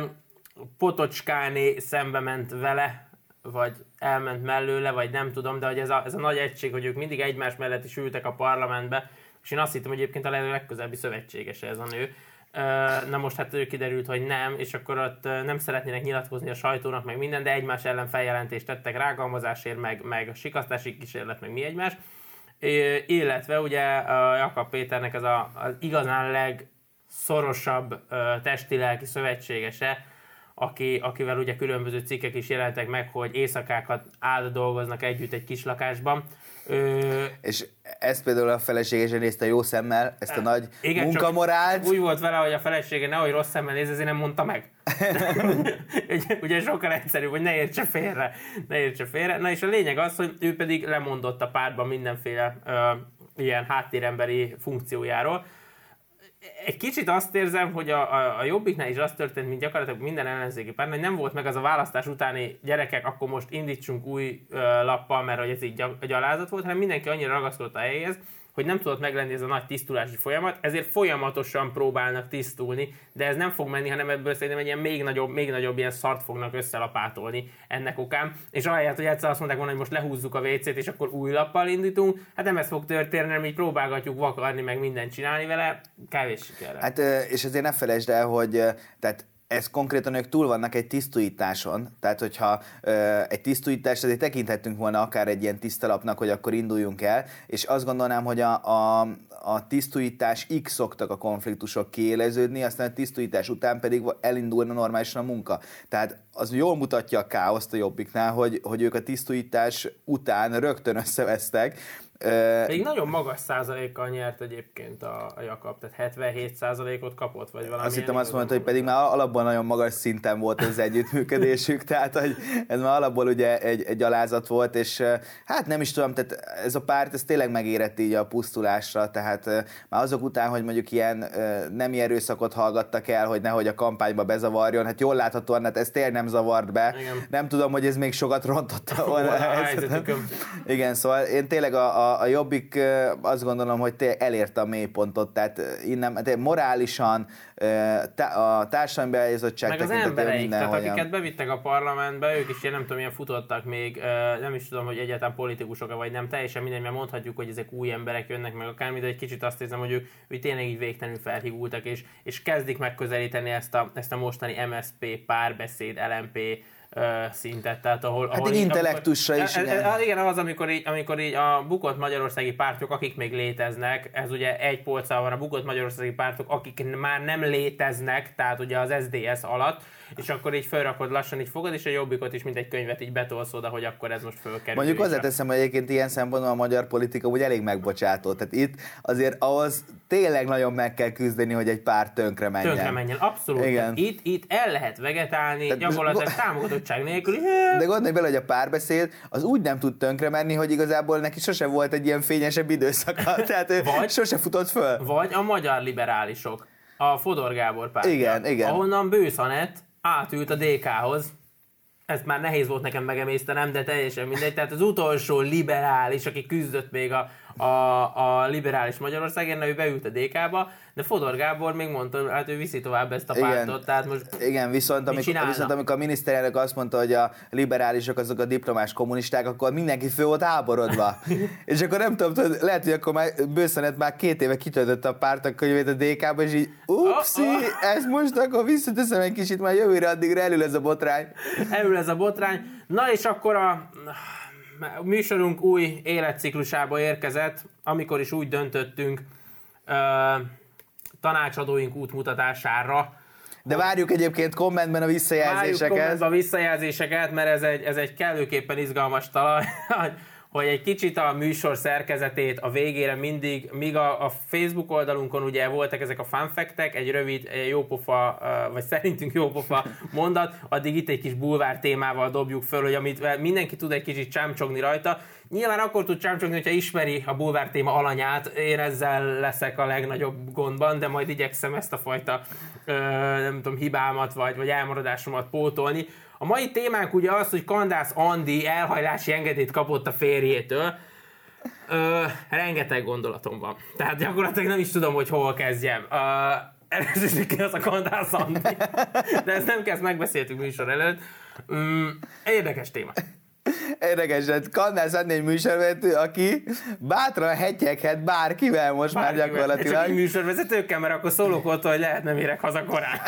Potocskáné szembe ment vele, vagy elment mellőle, vagy nem tudom, de hogy ez a, ez a nagy egység, hogy ők mindig egymás mellett is ültek a parlamentbe, és én azt hittem, hogy egyébként a legközelebbi szövetségese ez a nő. Na most hát ő kiderült, hogy nem, és akkor ott nem szeretnének nyilatkozni a sajtónak, meg minden, de egymás ellen feljelentést tettek rágalmazásért, meg, meg a sikasztási kísérlet, meg mi egymás. Illetve ugye a Jakab Péternek ez a, az igazán legszorosabb testi-lelki szövetségese, aki, akivel ugye különböző cikkek is jelentek meg, hogy éjszakákat áll dolgoznak együtt egy kis lakásban.
Ö... És ezt például a felesége nézte jó szemmel, ezt a nagy Igen, munkamorált.
Úgy volt vele, hogy a felesége nehogy rossz szemmel néz, ezért nem mondta meg. ugye sokkal egyszerűbb, hogy ne értse félre. Ne értse félre. Na és a lényeg az, hogy ő pedig lemondott a pártban mindenféle ö, ilyen háttéremberi funkciójáról, egy kicsit azt érzem, hogy a, a, a Jobbiknál is az történt, mint gyakorlatilag minden ellenzéki párt, hogy nem volt meg az a választás utáni gyerekek, akkor most indítsunk új ö, lappal, mert hogy ez így gyalázat volt, hanem mindenki annyira ragaszkodott a helyéhez, hogy nem tudott meglenni ez a nagy tisztulási folyamat, ezért folyamatosan próbálnak tisztulni, de ez nem fog menni, hanem ebből szerintem egy ilyen még nagyobb, még nagyobb ilyen szart fognak összelapátolni ennek okán. És ahelyett, hogy egyszer azt mondták volna, hogy most lehúzzuk a WC-t, és akkor új lappal indítunk, hát nem ez fog történni, hanem így próbálgatjuk vakarni, meg mindent csinálni vele, kevés sikerrel.
Hát és azért ne felejtsd el, hogy tehát ez konkrétan ők túl vannak egy tisztújításon, tehát hogyha ö, egy tisztújítás, azért tekinthetünk volna akár egy ilyen tisztalapnak, hogy akkor induljunk el, és azt gondolnám, hogy a, a, a tisztújítás X szoktak a konfliktusok kiéleződni, aztán a tisztújítás után pedig elindulna normálisan a munka. Tehát az jól mutatja a káoszt a jobbiknál, hogy, hogy ők a tisztújítás után rögtön összevesztek,
még nagyon magas százalékkal nyert egyébként a, a Jakab, tehát 77 százalékot kapott, vagy valami.
Azt hittem azt mondta, hogy pedig már alapban nagyon magas szinten volt az együttműködésük, tehát hogy ez már alapból ugye egy, egy alázat volt, és hát nem is tudom, tehát ez a párt, ez tényleg megérett így a pusztulásra, tehát már azok után, hogy mondjuk ilyen nem erőszakot hallgattak el, hogy nehogy a kampányba bezavarjon, hát jól láthatóan, hát ez tényleg nem zavart be. Igen. Nem tudom, hogy ez még sokat rontotta volna. Igen, szóval én tényleg a, a a, Jobbik azt gondolom, hogy te elérte a mélypontot, tehát innen tehát morálisan, a társadalmi beállítottság
Meg az embereik, tehát akiket bevittek a parlamentbe, ők is én nem tudom, milyen futottak még, nem is tudom, hogy egyáltalán politikusok vagy nem, teljesen mindegy, mert mondhatjuk, hogy ezek új emberek jönnek meg akármi, de egy kicsit azt érzem, hogy ők, ők tényleg így végtelenül felhigultak, és, és kezdik megközelíteni ezt a, ezt a mostani MSP, párbeszéd, LMP szintet, tehát ahol...
Hát ahol egy intellektusra is,
igen. Ez, igen, az, amikor így, amikor így a bukott magyarországi pártok, akik még léteznek, ez ugye egy polccal van a bukott magyarországi pártok, akik már nem léteznek, tehát ugye az SDS alatt, és akkor így felrakod lassan, így fogod, és a jobbikot is, mint egy könyvet így betolsz oda, hogy akkor ez most fölkerül.
Mondjuk azért teszem, hogy egyébként ilyen szempontból a magyar politika úgy elég megbocsátó. Tehát itt azért ahhoz tényleg nagyon meg kell küzdeni, hogy egy pár tönkre menjen.
Tönkre menjen, abszolút. Igen. Itt, itt el lehet vegetálni, Tehát gyakorlatilag támogatottság nélkül.
De gondolj bele, hogy a párbeszéd az úgy nem tud tönkre menni, hogy igazából neki sose volt egy ilyen fényesebb időszaka. Tehát ő vagy, sose futott föl.
Vagy a magyar liberálisok. A Fodor Gábor pártja.
Igen, igen.
Ahonnan Bőszanet átült a DK-hoz, ezt már nehéz volt nekem megemésztenem, de teljesen mindegy. Tehát az utolsó liberális, aki küzdött még a, a, a liberális Magyarországért, ő beült a DK-ba, de Fodor Gábor még mondta, hát ő viszi tovább ezt a pártot, igen, tehát most
Igen, viszont amikor, viszont amikor a miniszterelnök azt mondta, hogy a liberálisok azok a diplomás kommunisták, akkor mindenki fő volt háborodva. és akkor nem tudom, lehet, hogy akkor már bőszenet már két éve kitöltött a párt a könyvét a DK-ba, és így upszi, oh, oh. ezt most akkor visszateszem egy kicsit, már jövőre addigra elül ez a botrány.
Elül ez a botrány. Na és akkor a a műsorunk új életciklusába érkezett, amikor is úgy döntöttünk ö, tanácsadóink útmutatására,
de várjuk egyébként kommentben a visszajelzéseket. Várjuk kommentben
a visszajelzéseket, mert ez egy, ez egy kellőképpen izgalmas talaj, hogy egy kicsit a műsor szerkezetét a végére mindig, míg a, a Facebook oldalunkon ugye voltak ezek a fanfektek, egy rövid, jópofa, vagy szerintünk jópofa mondat, addig itt egy kis bulvár témával dobjuk föl, hogy amit mindenki tud egy kicsit csámcsogni rajta. Nyilván akkor tud csámcsogni, hogyha ismeri a bulvár téma alanyát, én ezzel leszek a legnagyobb gondban, de majd igyekszem ezt a fajta nem tudom, hibámat vagy, vagy elmaradásomat pótolni. A mai témánk ugye az, hogy Kandász Andi elhajlási engedélyt kapott a férjétől. Ö, rengeteg gondolatom van. Tehát gyakorlatilag nem is tudom, hogy hol kezdjem. Ö, először ki az a Kandász Andi. De ezt nem kezd, megbeszéltük műsor előtt. Mm, érdekes téma.
Érdekes, Kannás adni egy műsorvezető, aki bátran hetyeghet bárkivel most bárkivel. már gyakorlatilag.
Csak műsorvezetőkkel, mert akkor szólok ott, hogy lehet nem érek haza korán.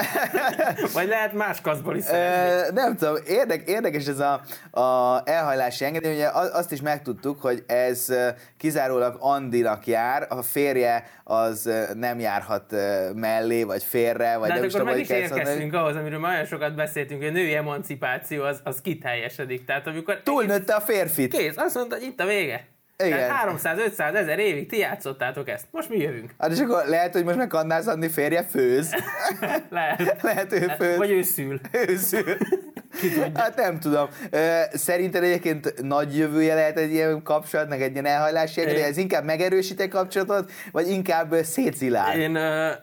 Vagy lehet más kaszból is
e, Nem tudom, érdek, érdekes ez a, a elhajlási engedély, ugye azt is megtudtuk, hogy ez kizárólag Andinak jár, a férje az nem járhat mellé, vagy félre, vagy
De
nem
hát akkor meg is érkeztünk ahhoz, amiről már olyan sokat beszéltünk, hogy a női emancipáció az, az kiteljesedik. Tehát amikor
Túlnőtte a férfit.
Kész, azt mondta, hogy itt a vége. Igen. 300-500 ezer évig ti játszottátok ezt. Most mi jövünk.
Hát és akkor lehet, hogy most meg Kannás Adni férje főz.
lehet.
lehet, ő főz.
Vagy ő szül.
ő szül. Hát nem tudom. Szerinted egyébként nagy jövője lehet egy ilyen kapcsolatnak, egy ilyen elhajlási engedély? Ez inkább megerősít egy kapcsolatot, vagy inkább szétszilál?
Én,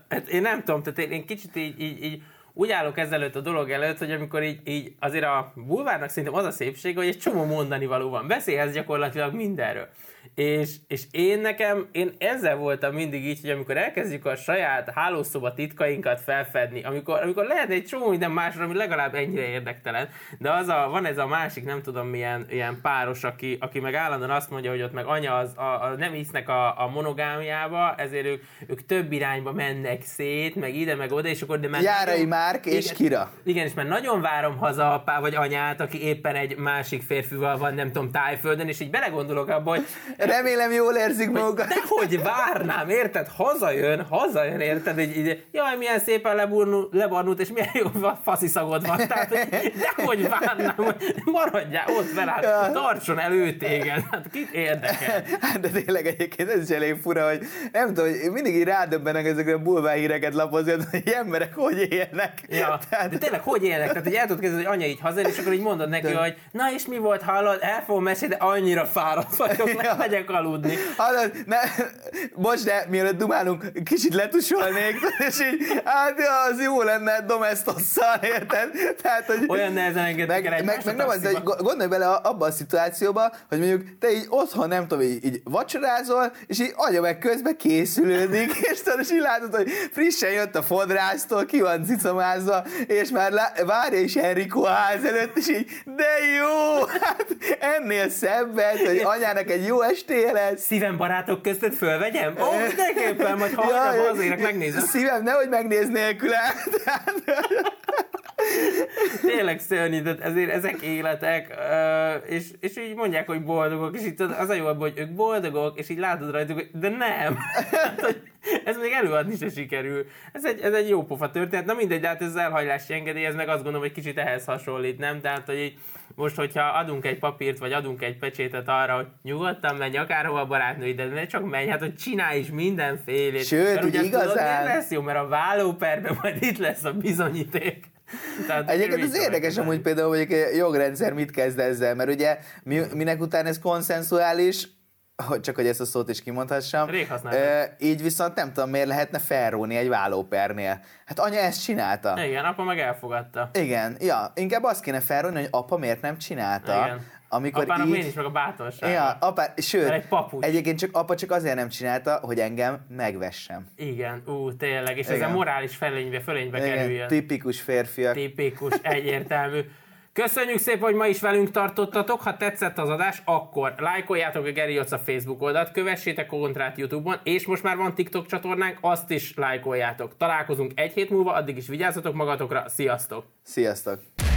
hát én nem tudom, tehát én, én kicsit így, így, így úgy állok ezelőtt a dolog előtt, hogy amikor így, így azért a bulvárnak szerintem az a szépség, hogy egy csomó mondani való van. Beszélhez gyakorlatilag mindenről. És, és én nekem, én ezzel voltam mindig így, hogy amikor elkezdjük a saját hálószoba titkainkat felfedni, amikor, amikor lehet egy csomó minden másra, ami legalább ennyire érdektelen, de az a, van ez a másik, nem tudom milyen ilyen páros, aki, aki meg állandóan azt mondja, hogy ott meg anya az, a, a, nem hisznek a, a monogámiába, ezért ők, ők több irányba mennek szét, meg ide, meg oda, és akkor de már
Járai Márk és
igen,
Kira.
Igen, és már nagyon várom haza apá vagy anyát, aki éppen egy másik férfival van, nem tudom, tájföldön, és így belegondolok abba, hogy
Remélem jól érzik magukat.
de hogy várnám, érted? Hazajön, hazajön, érted? Így, így, jaj, milyen szépen leburnu, lebarnult, és milyen jó faszi szagod van. Tehát, hogy, de hogy várnám, maradjál ott veled,
Ja.
tartson elő téged. Hát kit érdekel?
Hát de tényleg egyébként ez is elég fura, hogy nem tudom, hogy mindig így rádöbbenek ezekre a bulvár híreket lapozni, hogy emberek hogy élnek.
Ja, de tényleg hogy élnek? Tehát, hogy el tudod kezdeni, hogy anya így hazajön, és akkor így mondod neki, hogy na és mi volt, hallod, el fogom mesélni, de annyira fáradt vagyok,
Ja.
Megyek aludni.
Hallod, ne, bocs, de mielőtt dumálunk, kicsit letusolnék, és így, hát ja, az jó lenne domestosszal, érted? Tehát, hogy
Olyan nehezen engedik
meg,
el
meg, meg nem az, de gondolj bele abba a szituációba, hogy mondjuk te így otthon, nem tudom, így, így vacsorázol, és így anya meg közben készülődik, és tudod, és így látod, hogy frissen jött a fodrásztól, ki van cicamázva, és már lá- várja is Enrico ház előtt, és így, de jó, hát ennél szebbet, hogy anyának egy jó estéje lesz.
Szívem barátok között fölvegyem? Ó, mindenképpen, majd ha ja, hazérek, megnézem.
Szívem, nehogy megnéz nélküle.
Tényleg szörnyű, tehát ezért ezek életek, és, és így mondják, hogy boldogok, és tudod, az a jó hogy ők boldogok, és így látod rajtuk, hogy de nem. Hát, hogy ez még előadni se sikerül. Ez egy, ez egy jó pofa történet. Na mindegy, de hát ez az elhajlási engedély, ez meg azt gondolom, hogy kicsit ehhez hasonlít, nem? Tehát, hogy így most, hogyha adunk egy papírt, vagy adunk egy pecsétet arra, hogy nyugodtan menj akárhova barátnőid, de csak menj, hát hogy csinálj is mindenfélét.
Sőt,
Mert ugye tudod,
igazán-
miért lesz jó, mert a vállóperben majd itt lesz a bizonyíték. Tehát
Egyébként az érdekes amúgy például, hogy a jogrendszer mit kezd ezzel, mert ugye mi, minek után ez konszenzuális, hogy csak hogy ezt a szót is kimondhassam.
Rég.
Ö, így viszont nem tudom, miért lehetne felróni egy vállópernél. Hát anya ezt csinálta.
Igen, apa meg elfogadta.
Igen, ja, inkább azt kéne felróni, hogy apa miért nem csinálta.
Igen.
Amikor
Apának
így...
is meg a bátorság.
Ja, apa, sőt,
Mert egy papucs.
egyébként csak apa csak azért nem csinálta, hogy engem megvessem.
Igen, ú, tényleg, és ez a morális felénybe, fölénybe kerüljön.
tipikus férfiak.
Tipikus, egyértelmű. Köszönjük szépen, hogy ma is velünk tartottatok. Ha tetszett az adás, akkor lájkoljátok a Geri Jocsa Facebook oldalt, kövessétek Kontrát YouTube-on, és most már van TikTok csatornánk, azt is lájkoljátok. Találkozunk egy hét múlva, addig is vigyázzatok magatokra, sziasztok!
Sziasztok!